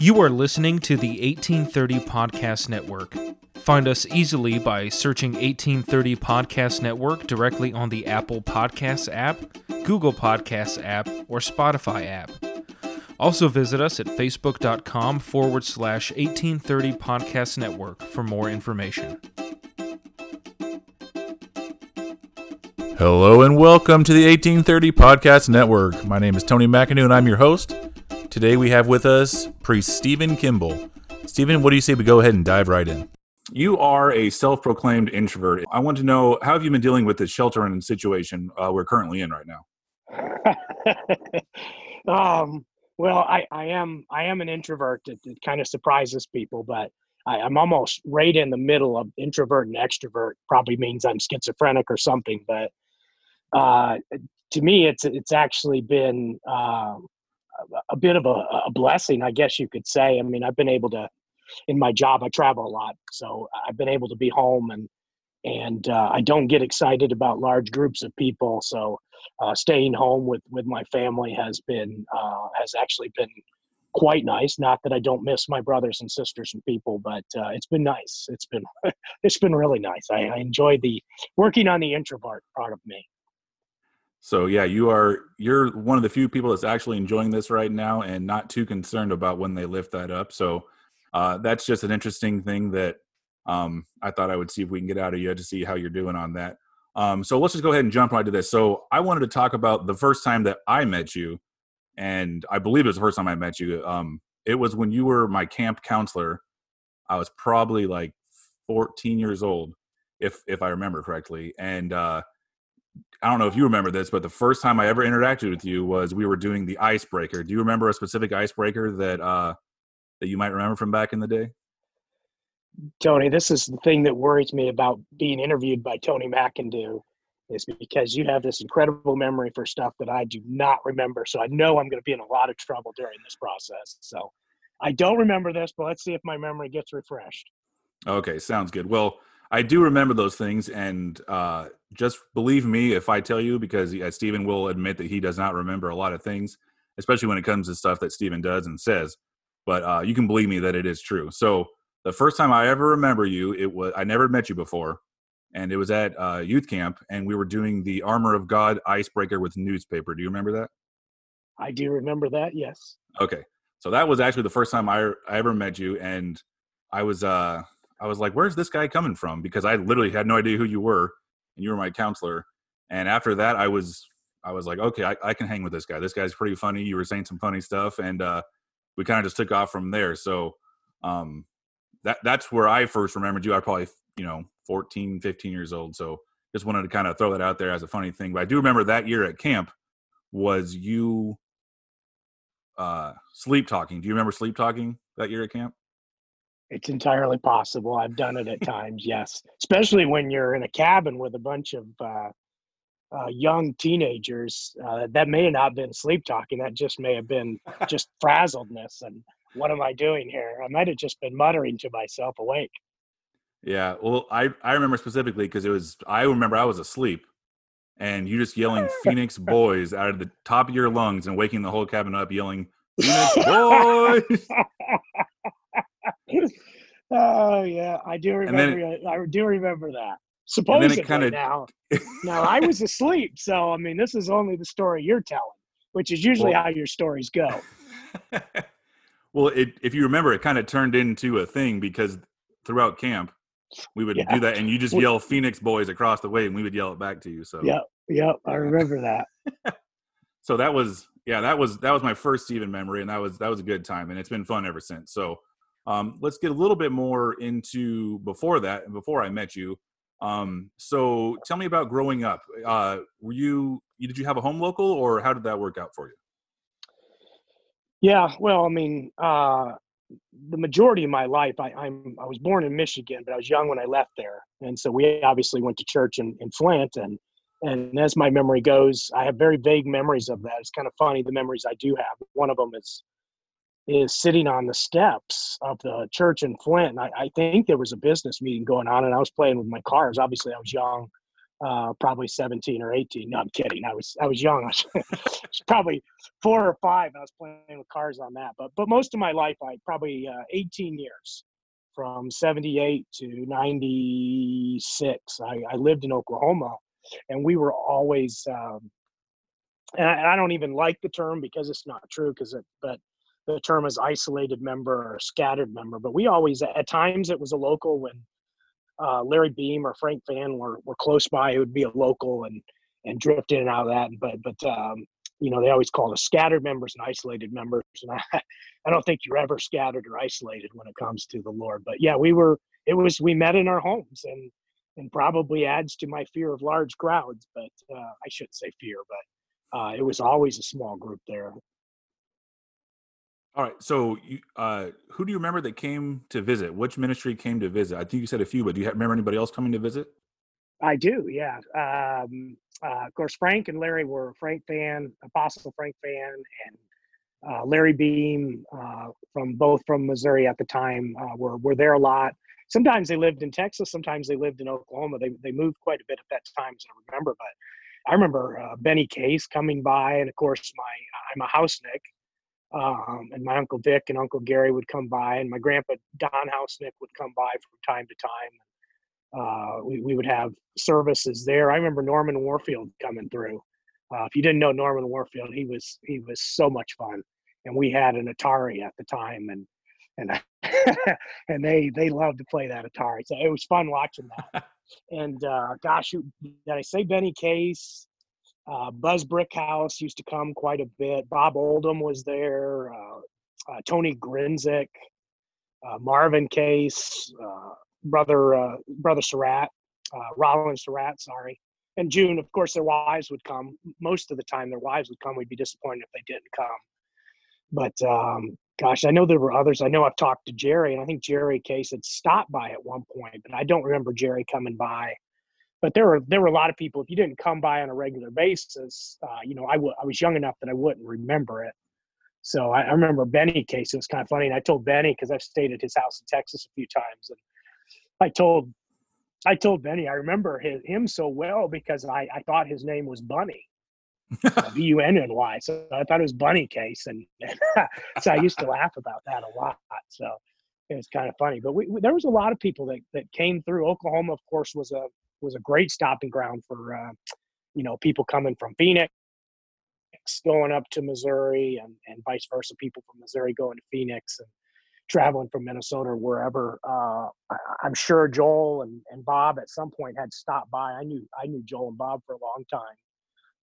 You are listening to the 1830 Podcast Network. Find us easily by searching 1830 Podcast Network directly on the Apple Podcasts app, Google Podcasts app, or Spotify app. Also visit us at facebook.com forward slash 1830 Podcast Network for more information. Hello and welcome to the 1830 Podcast Network. My name is Tony McIndoe and I'm your host. Today we have with us priest Stephen Kimball. Stephen, what do you say we go ahead and dive right in? You are a self-proclaimed introvert. I want to know how have you been dealing with the sheltering situation uh, we're currently in right now? um, well, I, I am I am an introvert. It, it kind of surprises people, but I, I'm almost right in the middle of introvert and extrovert. Probably means I'm schizophrenic or something. But uh, to me, it's it's actually been uh, a bit of a, a blessing, I guess you could say. I mean, I've been able to, in my job, I travel a lot, so I've been able to be home and and uh, I don't get excited about large groups of people. So uh, staying home with with my family has been uh, has actually been quite nice. Not that I don't miss my brothers and sisters and people, but uh, it's been nice. It's been it's been really nice. I, I enjoyed the working on the introvert part of me. So yeah, you are you're one of the few people that's actually enjoying this right now and not too concerned about when they lift that up. So uh, that's just an interesting thing that um, I thought I would see if we can get out of you to see how you're doing on that. Um, so let's just go ahead and jump right to this. So I wanted to talk about the first time that I met you, and I believe it was the first time I met you. Um, it was when you were my camp counselor. I was probably like 14 years old, if if I remember correctly, and uh, I don't know if you remember this, but the first time I ever interacted with you was we were doing the icebreaker. Do you remember a specific icebreaker that uh, that you might remember from back in the day? Tony, this is the thing that worries me about being interviewed by Tony McIndoe is because you have this incredible memory for stuff that I do not remember. So I know I'm going to be in a lot of trouble during this process. So I don't remember this, but let's see if my memory gets refreshed. Okay, sounds good. Well, I do remember those things, and uh, just believe me if I tell you, because uh, Stephen will admit that he does not remember a lot of things, especially when it comes to stuff that Stephen does and says. But uh, you can believe me that it is true. So the first time I ever remember you, it was I never met you before, and it was at uh, youth camp, and we were doing the Armor of God icebreaker with newspaper. Do you remember that? I do remember that. Yes. Okay, so that was actually the first time I I ever met you, and I was uh I was like, where's this guy coming from? Because I literally had no idea who you were, and you were my counselor. And after that, I was I was like, okay, I, I can hang with this guy. This guy's pretty funny. You were saying some funny stuff, and uh, we kind of just took off from there. So um, that that's where I first remembered you. I probably you know 14, 15 years old. So just wanted to kind of throw that out there as a funny thing. But I do remember that year at camp was you uh, sleep talking. Do you remember sleep talking that year at camp? It's entirely possible. I've done it at times, yes. Especially when you're in a cabin with a bunch of uh, uh, young teenagers. Uh, that may not have been sleep talking. That just may have been just frazzledness. And what am I doing here? I might have just been muttering to myself awake. Yeah. Well, I, I remember specifically because it was, I remember I was asleep and you just yelling Phoenix boys out of the top of your lungs and waking the whole cabin up yelling Phoenix boys. Oh yeah, I do remember. It, I do remember that. Supposedly kinda... now, now I was asleep, so I mean, this is only the story you're telling, which is usually well, how your stories go. well, it, if you remember, it kind of turned into a thing because throughout camp, we would yeah. do that, and you just yell "Phoenix boys" across the way, and we would yell it back to you. So yeah, yeah, I remember that. so that was yeah, that was that was my first Stephen memory, and that was that was a good time, and it's been fun ever since. So um, let's get a little bit more into before that and before I met you. Um, so tell me about growing up. Uh, were you, did you have a home local or how did that work out for you? Yeah, well, I mean, uh, the majority of my life, I, I'm I was born in Michigan, but I was young when I left there, and so we obviously went to church in, in Flint. And and as my memory goes, I have very vague memories of that. It's kind of funny the memories I do have. One of them is is sitting on the steps of the church in Flint. I, I, think there was a business meeting going on, and I was playing with my cars. Obviously, I was young, uh, probably 17 or 18. No, I'm kidding. I was I was young. I was, probably four or five. I was playing with cars on that. But but most of my life, I probably uh, 18 years, from 78 to 96. I, I lived in Oklahoma, and we were always. Um, and I, I don't even like the term because it's not true. Because it, but the term is isolated member or scattered member. But we always, at times, it was a local when uh, Larry Beam or Frank Van were, were close by, it would be a local and and drift in and out of that. But but um, you know they always call us scattered members and isolated members, and I I don't think you're ever scattered or isolated when it comes to the Lord. But yeah, we were. It was we met in our homes and and probably adds to my fear of large crowds. But uh, I shouldn't say fear, but uh, it was always a small group there. All right. So, you, uh, who do you remember that came to visit? Which ministry came to visit? I think you said a few, but do you remember anybody else coming to visit? I do. Yeah. Um, uh, of course, Frank and Larry were Frank fan, Apostle Frank fan, and uh, Larry Beam uh, from both from Missouri at the time uh, were were there a lot. Sometimes they lived in Texas. Sometimes they lived in Oklahoma. They they moved quite a bit at that time, as I remember. But I remember uh, Benny Case coming by, and of course, my I'm a housenik um, and my uncle Vic and Uncle Gary would come by, and my grandpa Don Housenick would come by from time to time. Uh, we, we would have services there. I remember Norman Warfield coming through. Uh, if you didn't know Norman Warfield, he was he was so much fun, and we had an Atari at the time, and and and they they loved to play that Atari. So it was fun watching that. and uh, gosh, did I say Benny Case? Uh, Buzz Brickhouse used to come quite a bit. Bob Oldham was there. Uh, uh, Tony Grinzik, uh, Marvin Case, uh, brother brother Surratt, Rollins Surratt, sorry, and June. Of course, their wives would come. Most of the time, their wives would come. We'd be disappointed if they didn't come. But um, gosh, I know there were others. I know I've talked to Jerry, and I think Jerry Case had stopped by at one point, but I don't remember Jerry coming by but there were there were a lot of people. If you didn't come by on a regular basis, uh, you know, I, w- I was young enough that I wouldn't remember it. So I, I remember Benny case. It was kind of funny, and I told Benny because I've stayed at his house in Texas a few times, and I told I told Benny I remember his, him so well because I, I thought his name was Bunny, B U N N Y. So I thought it was Bunny case, and so I used to laugh about that a lot. So it was kind of funny. But we, we, there was a lot of people that that came through. Oklahoma, of course, was a was a great stopping ground for uh, you know people coming from Phoenix going up to Missouri and, and vice versa, people from Missouri going to Phoenix and traveling from Minnesota or wherever. Uh, I, am sure Joel and, and Bob at some point had stopped by. I knew I knew Joel and Bob for a long time.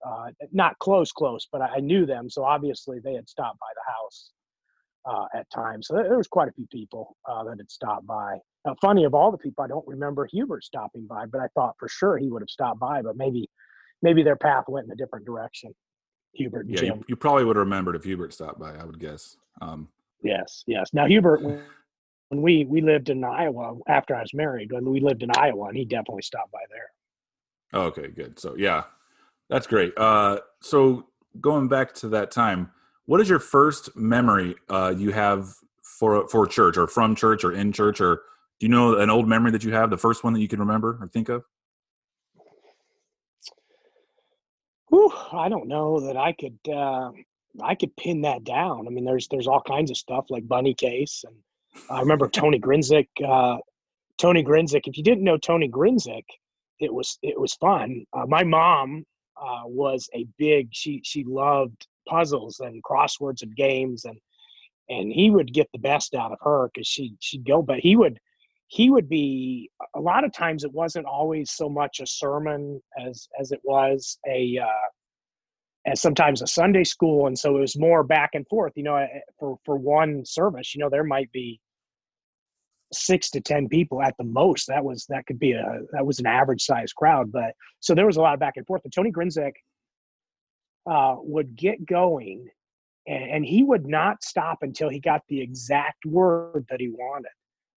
Uh, not close, close, but I, knew them, so obviously they had stopped by the house uh, at times. So there was quite a few people uh, that had stopped by. Now, funny of all the people, I don't remember Hubert stopping by, but I thought for sure he would have stopped by. But maybe, maybe their path went in a different direction. Hubert, yeah, you, you, probably would have remembered if Hubert stopped by. I would guess. Um, yes, yes. Now Hubert, when we we lived in Iowa after I was married, when we lived in Iowa, and he definitely stopped by there. Okay, good. So yeah, that's great. Uh, so going back to that time, what is your first memory uh, you have for for church or from church or in church or do you know an old memory that you have the first one that you can remember or think of? Whew, i don't know that i could uh, i could pin that down. I mean there's there's all kinds of stuff like bunny case and i remember tony grinzik uh, tony grinzik if you didn't know tony grinzik it was it was fun. Uh, my mom uh, was a big she she loved puzzles and crosswords and games and and he would get the best out of her because she she'd go but he would he would be a lot of times it wasn't always so much a sermon as as it was a uh, as sometimes a Sunday school, and so it was more back and forth. You know, eh, for for one service, you know, there might be six to ten people at the most. That was that could be a that was an average size crowd, but so there was a lot of back and forth. But Tony Grinzik uh, would get going, and, and, he would not stop until he got the exact word that he wanted.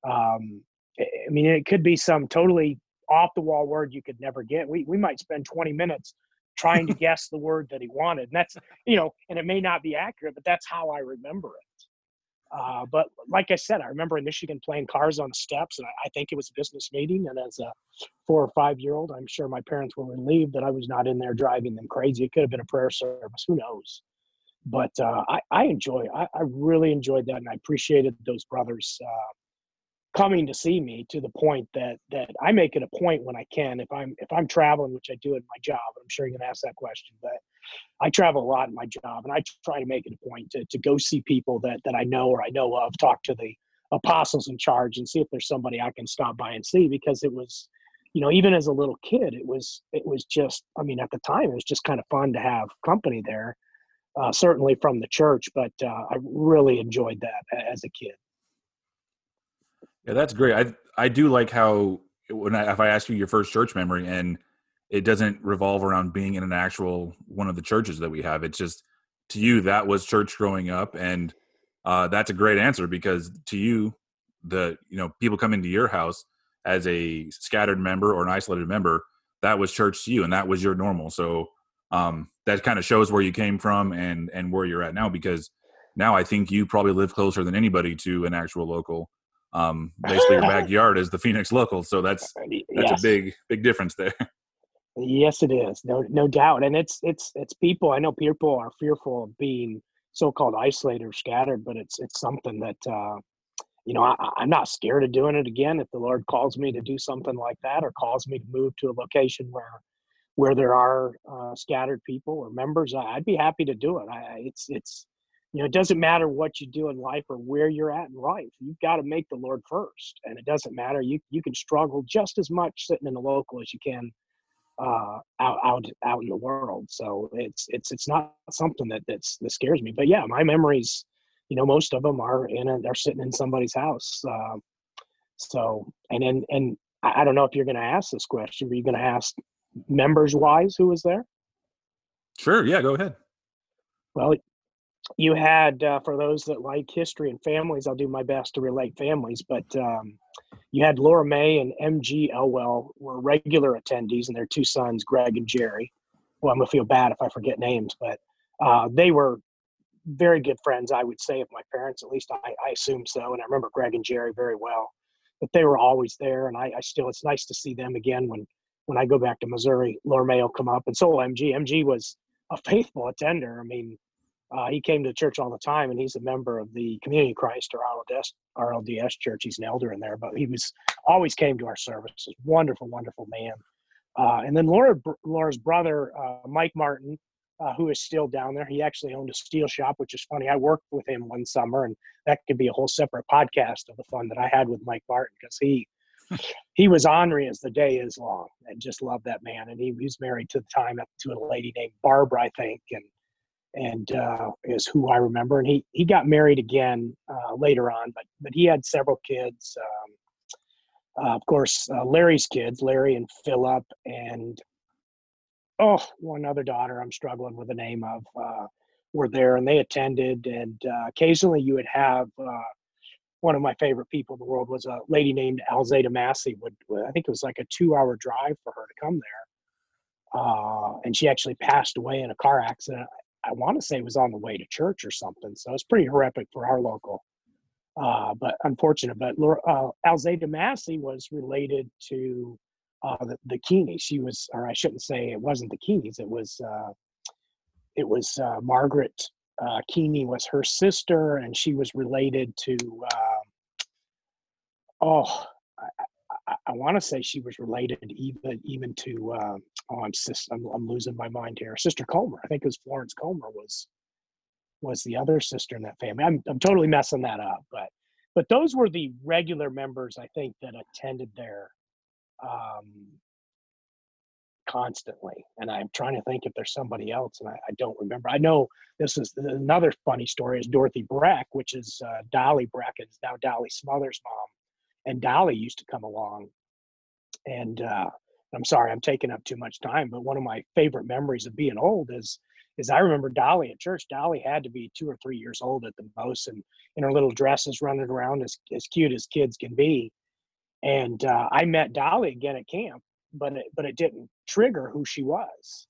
Um, I mean, it could be some totally off the wall word you could never get. We we might spend 20 minutes trying to guess the word that he wanted. And that's, you know, and it may not be accurate, but that's how I remember it. Uh, but like I said, I remember in Michigan playing cars on the steps, and I, I think it was a business meeting. And as a four or five year old, I'm sure my parents were relieved that I was not in there driving them crazy. It could have been a prayer service, who knows? But uh, I, I enjoy, I, I really enjoyed that, and I appreciated those brothers uh, coming to see me to the point that that I make it a point when I can if I'm if I'm traveling, which I do in my job. I'm sure you're gonna ask that question, but I travel a lot in my job, and I try to make it a point to to go see people that that I know or I know of, talk to the apostles in charge, and see if there's somebody I can stop by and see because it was. You know, even as a little kid, it was it was just. I mean, at the time, it was just kind of fun to have company there. Uh, certainly from the church, but uh, I really enjoyed that as a kid. Yeah, that's great. I I do like how when I, if I ask you your first church memory and it doesn't revolve around being in an actual one of the churches that we have. It's just to you that was church growing up, and uh, that's a great answer because to you, the you know people come into your house as a scattered member or an isolated member, that was church to you, and that was your normal. So um, that kind of shows where you came from and and where you're at now because now I think you probably live closer than anybody to an actual local um, basically your backyard is the Phoenix local. So that's that's yes. a big big difference there. Yes, it is. No no doubt. And it's it's it's people. I know people are fearful of being so-called isolated or scattered, but it's it's something that uh, you know I, I'm not scared of doing it again. If the Lord calls me to do something like that, or calls me to move to a location where where there are uh, scattered people or members, I'd be happy to do it. I, it's it's you know, it doesn't matter what you do in life or where you're at in life. You've got to make the Lord first, and it doesn't matter. You you can struggle just as much sitting in the local as you can uh, out out out in the world. So it's it's it's not something that that's that scares me. But yeah, my memories, you know, most of them are in a, they're sitting in somebody's house. Uh, so and then and I, I don't know if you're going to ask this question. Are you going to ask members wise who was there? Sure. Yeah. Go ahead. Well, you had uh, for those that like history and families i'll do my best to relate families but um, you had laura may and mg elwell were regular attendees and their two sons greg and jerry. Well i'm gonna feel bad if i forget names but uh, they were very good friends i would say of my parents at least I, I assume so and i remember greg and jerry very well but they were always there and I, I still it's nice to see them again when when i go back to missouri laura may will come up and so will mg mg was a faithful attender i mean uh, he came to church all the time, and he's a member of the Community Christ or RLDS, RLDS church. He's an elder in there, but he was always came to our services. Wonderful, wonderful man. Uh, and then Laura, Laura's brother, uh, Mike Martin, uh, who is still down there. He actually owned a steel shop, which is funny. I worked with him one summer, and that could be a whole separate podcast of the fun that I had with Mike Martin because he he was ornery as the day is long, and just loved that man. And he, he was married to the time to a lady named Barbara, I think, and and uh, is who I remember. And he he got married again uh, later on, but but he had several kids. Um, uh, of course, uh, Larry's kids, Larry and Philip, and oh, one other daughter I'm struggling with the name of, uh, were there, and they attended. And uh, occasionally, you would have. one of my favorite people in the world was a lady named Alzada Massey. Would I think it was like a two-hour drive for her to come there, uh, and she actually passed away in a car accident. I want to say was on the way to church or something. So it's pretty horrific for our local. Uh, but unfortunate. But uh, Alzada Massey was related to uh, the, the. She was, or I shouldn't say it wasn't the Keeneys. It was, uh, it was uh, Margaret uh, Keeney was her sister, and she was related to. Uh, oh, I, I want to say she was related even even to uh, oh I'm, sis, I'm I'm losing my mind here. Sister Comer, I think it was Florence Comer was was the other sister in that family. I'm I'm totally messing that up, but but those were the regular members I think that attended there um, constantly. And I'm trying to think if there's somebody else, and I, I, don't remember. I know this is another funny story is Dorothy Breck, which is uh, Dolly Breck, is now Dolly Smothers' mom and Dolly used to come along. And uh, I'm sorry, I'm taking up too much time, but one of my favorite memories of being old is is I remember Dolly at church. Dolly had to be two or three years old at the most, and in her little dresses, running around as as cute as kids can be. And uh, I met Dolly again at camp, but it, but it didn't trigger who she was.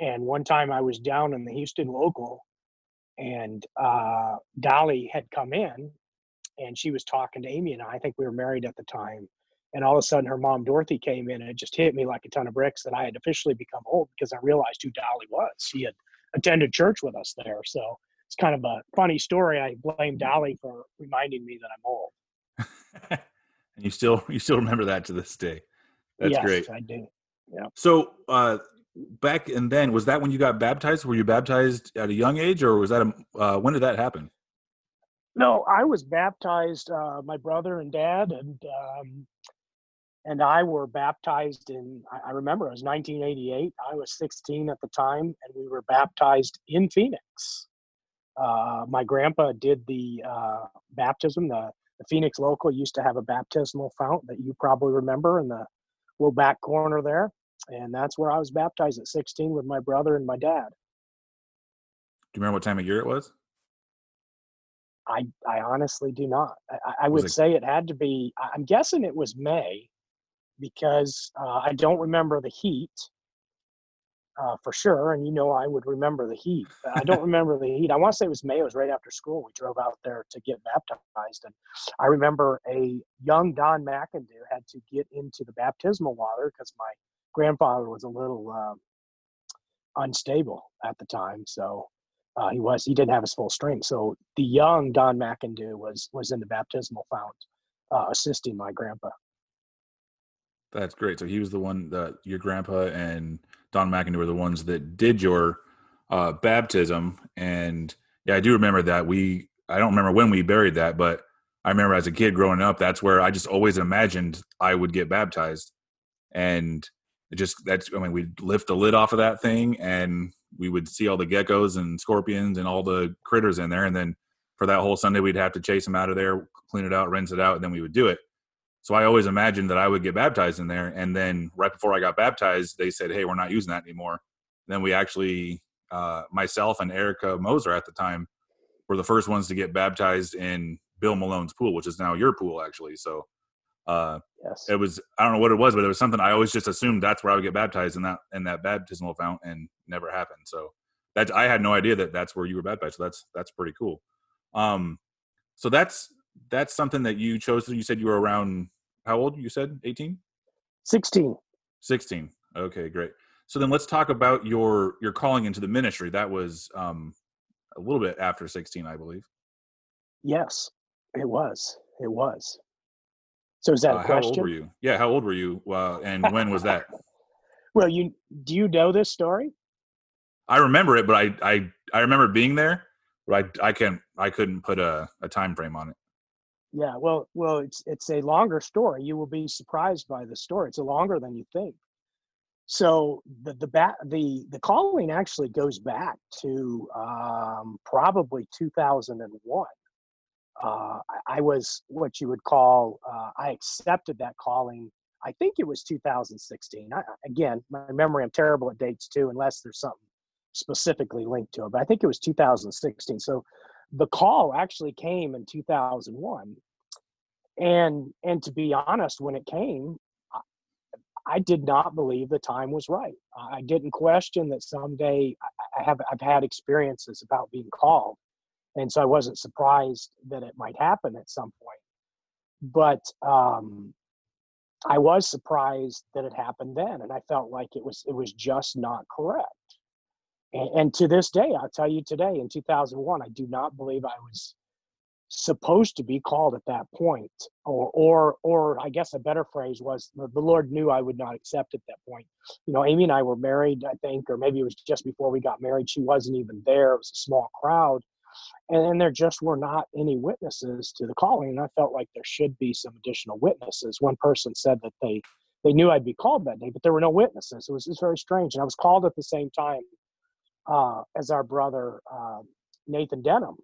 And one time I was down in the Houston local, and uh, Dolly had come in, and she was talking to Amy and I. I think we were married at the time. And all of a sudden, her mom Dorothy came in, and it just hit me like a ton of bricks that I had officially become old because I realized who Dolly was. She had attended church with us there, so it's kind of a funny story. I blame Dolly for reminding me that I'm old. and you still you still remember that to this day. That's yes, great. I do. Yeah. So uh, back and then was that when you got baptized? Were you baptized at a young age, or was that a, uh, when did that happen? No, I was baptized. Uh, my brother and dad and um, and I were baptized in. I remember it was 1988. I was 16 at the time, and we were baptized in Phoenix. Uh, my grandpa did the uh, baptism. The, the Phoenix local used to have a baptismal fount that you probably remember in the little back corner there, and that's where I was baptized at 16 with my brother and my dad. Do you remember what time of year it was? I I honestly do not. I, I would it, say it had to be. I'm guessing it was May, because uh, I don't remember the heat uh, for sure. And you know, I would remember the heat. I don't remember the heat. I want to say it was May. It was right after school. We drove out there to get baptized, and I remember a young Don McIndoe had to get into the baptismal water because my grandfather was a little uh, unstable at the time. So uh, he was he didn't have his full strength. So the young Don McIndoe was was in the baptismal fount, uh, assisting my grandpa. That's great. So he was the one that your grandpa and Don McIndoe were the ones that did your uh, baptism, and yeah, I do remember that. We I don't remember when we buried that, but I remember as a kid growing up, that's where I just always imagined I would get baptized, and just that's I mean we'd lift the lid off of that thing and we would see all the geckos and scorpions and all the critters in there. And then for that whole Sunday, we'd have to chase them out of there, clean it out, rinse it out, and then we would do it. So I always imagined that I would get baptized in there. And then right before I got baptized, they said, "Hey, we're not using that anymore." And then we actually, uh, myself and Erica Moser at the time, were the first ones to get baptized in Bill Malone's pool, which is now your pool, actually. So uh, yes. it was I don't know what it was, but it was something I always just assumed that's where I would get baptized in that in that baptismal fount, and never happened. So that I had no idea that that's where you were baptized. So that's that's pretty cool. Um, so that's that's something that you chose. You said you were around how old? You said eighteen. Sixteen. Sixteen. Okay, great. So then let's talk about your your calling into the ministry. That was um, a little bit after sixteen, I believe. Yes, it was. It was. So is that uh, a question? How old were you? Yeah, how old were you? Uh, and when was that? well, you do you know this story? I remember it, but I I I remember being there, but I I can't I couldn't put a, a time frame on it. Yeah, well, well, it's it's a longer story. You will be surprised by the story. It's longer than you think. So the the bat the the calling actually goes back to um, probably 2001 uh, I was what you would call, uh, I accepted that calling. I think it was 2016. I, again, my memory, I'm terrible at dates too, unless there's something specifically linked to it, but I think it was 2016. So the call actually came in 2001. And, and to be honest, when it came, I, I did not believe the time was right. I didn't question that someday I have, I've had experiences about being called and so I wasn't surprised that it might happen at some point. But um, I was surprised that it happened then, and I felt like it was it was just not correct. And, and to this day, I'll tell you today, in 2001, I do not believe I was supposed to be called at that point or or or i guess a better phrase was the, the, lord knew i would not accept at that point you know amy and i were married i think or maybe it was just before we got married she wasn't even there it was a small crowd and, and there just were not any witnesses to the calling. And I felt like there should be some additional witnesses. One person said that they they knew I'd be called that day, but there were no witnesses. It was just very strange. And I was called at the same time uh, as our brother uh, Nathan Denham,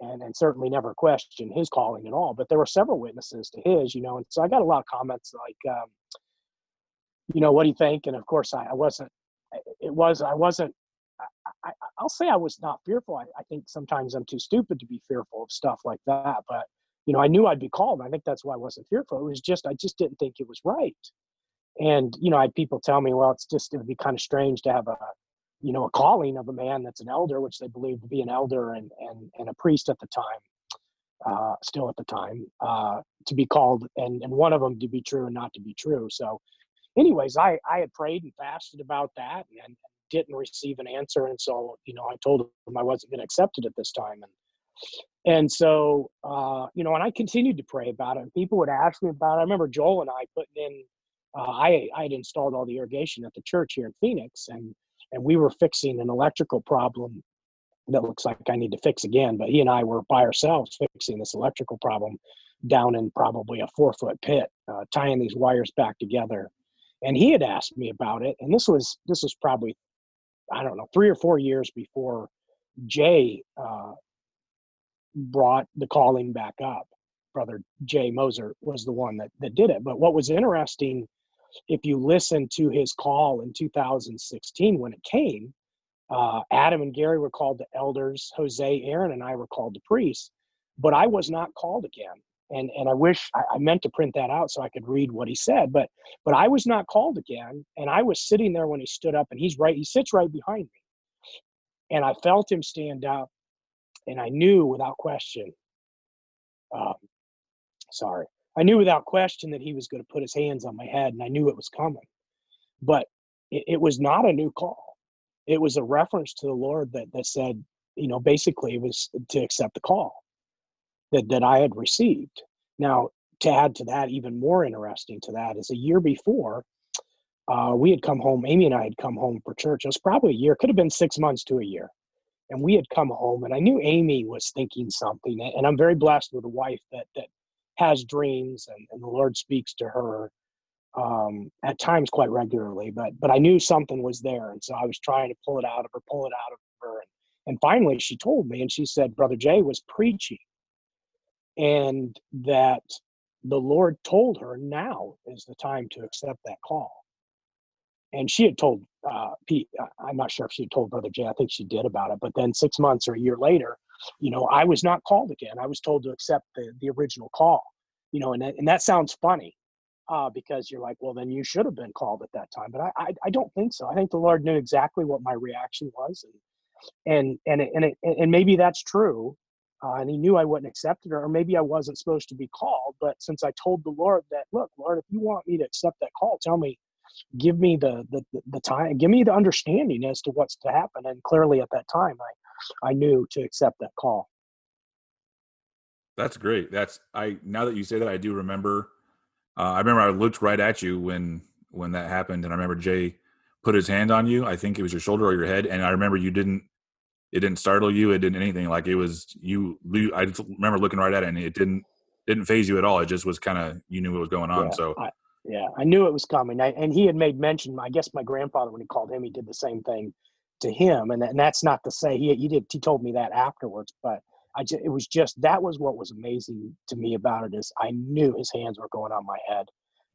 and and certainly never questioned his calling at all. But there were several witnesses to his, you know, and so I got a lot of comments like, um, you know, what do you think? And of course, I, I wasn't. It was I wasn't I, will say I was not fearful. I, I, think sometimes I'm too stupid to be fearful of stuff like that. But you know, I knew I'd be called. I think that's why I wasn't fearful. It was just I just didn't think it was right. And you know, I had people tell me, well, it's just it would be kind of strange to have a you know, a calling of a man that's an elder, which they believe to be an elder and and and a priest at the time, uh, still at the time, uh, to be called, and and one of them to be true and not to be true. So, anyways, I I had prayed and fasted about that and didn't receive an answer, and so you know I told him I wasn't going to accept it at this time, and and so uh, you know, and I continued to pray about it. And people would ask me about it. I remember Joel and I putting in. Uh, I I had installed all the irrigation at the church here in Phoenix, and and we were fixing an electrical problem that looks like I need to fix again. But he and I were by ourselves fixing this electrical problem down in probably a four foot pit, uh, tying these wires back together. And he had asked me about it, and this was this was probably I don't know three or four years before Jay uh, brought the calling back up. Brother Jay Moser was the one that that did it. But what was interesting if you listen to his call in 2016 when it came, uh, Adam and Gary were called the elders, Jose, Aaron, and I were called the priests, but I was not called again. And, and I wish I, I meant to print that out so I could read what he said, but but I was not called again, and I was sitting there when he stood up, and he's right, he sits right behind me, and I felt him stand up, and I knew without question, um, sorry, I knew without question that he was going to put his hands on my head, and I knew it was coming. But it, it, was not a new call. It was a reference to the Lord that that said, you know, basically it was to accept the call that that I had received. Now, to add to that, even more interesting to that is a year before, uh, we had come home. Amy and I had come home for church. It was probably a year. Could have been six months to a year. And we had come home, and I knew Amy was thinking something. And I'm very blessed with a wife that that has dreams and, and the Lord speaks to her um, at times quite regularly. But but I knew something was there, and so I was trying to pull it out of her, pull it out of her, and, and finally she told me, and she said, Brother Jay was preaching, and that the Lord told her now is the time to accept that call. And she had told uh, Pete, I'm not sure if she had told Brother Jay, I think she did about it. But then six months or a year later, you know, I was not called again. I was told to accept the, the original call, you know, and, and that sounds funny uh, because you're like, well, then you should have been called at that time. But I, I, I don't think so. I think the Lord knew exactly what my reaction was. And, and, and, it, and, it, and maybe that's true. Uh, and he knew I wouldn't accept it, or maybe I wasn't supposed to be called. But since I told the Lord that, look, Lord, if you want me to accept that call, tell me, give me the, the the time, give me the understanding as to what's to happen. And clearly, at that time, I I knew to accept that call. That's great. That's I now that you say that I do remember. Uh, I remember I looked right at you when when that happened, and I remember Jay put his hand on you. I think it was your shoulder or your head, and I remember you didn't. It didn't startle you. It didn't anything. Like it was you. I just remember looking right at it, and it didn't didn't phase you at all. It just was kind of you knew what was going on. Yeah, so I, yeah, I knew it was coming. I, and he had made mention. I guess my grandfather, when he called him, he did the same thing to him and, and that's not to say he, he did he told me that afterwards but i just, it was just that was what was amazing to me about it is i knew his hands were going on my head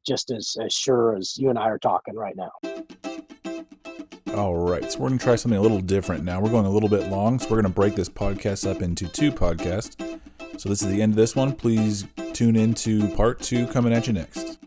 just as, as sure as you and i are talking right now all right so we're going to try something a little different now. We're going a little bit long so we're going to break this podcast up into two podcasts. So this is the end of this one. Please tune in to part two coming at you next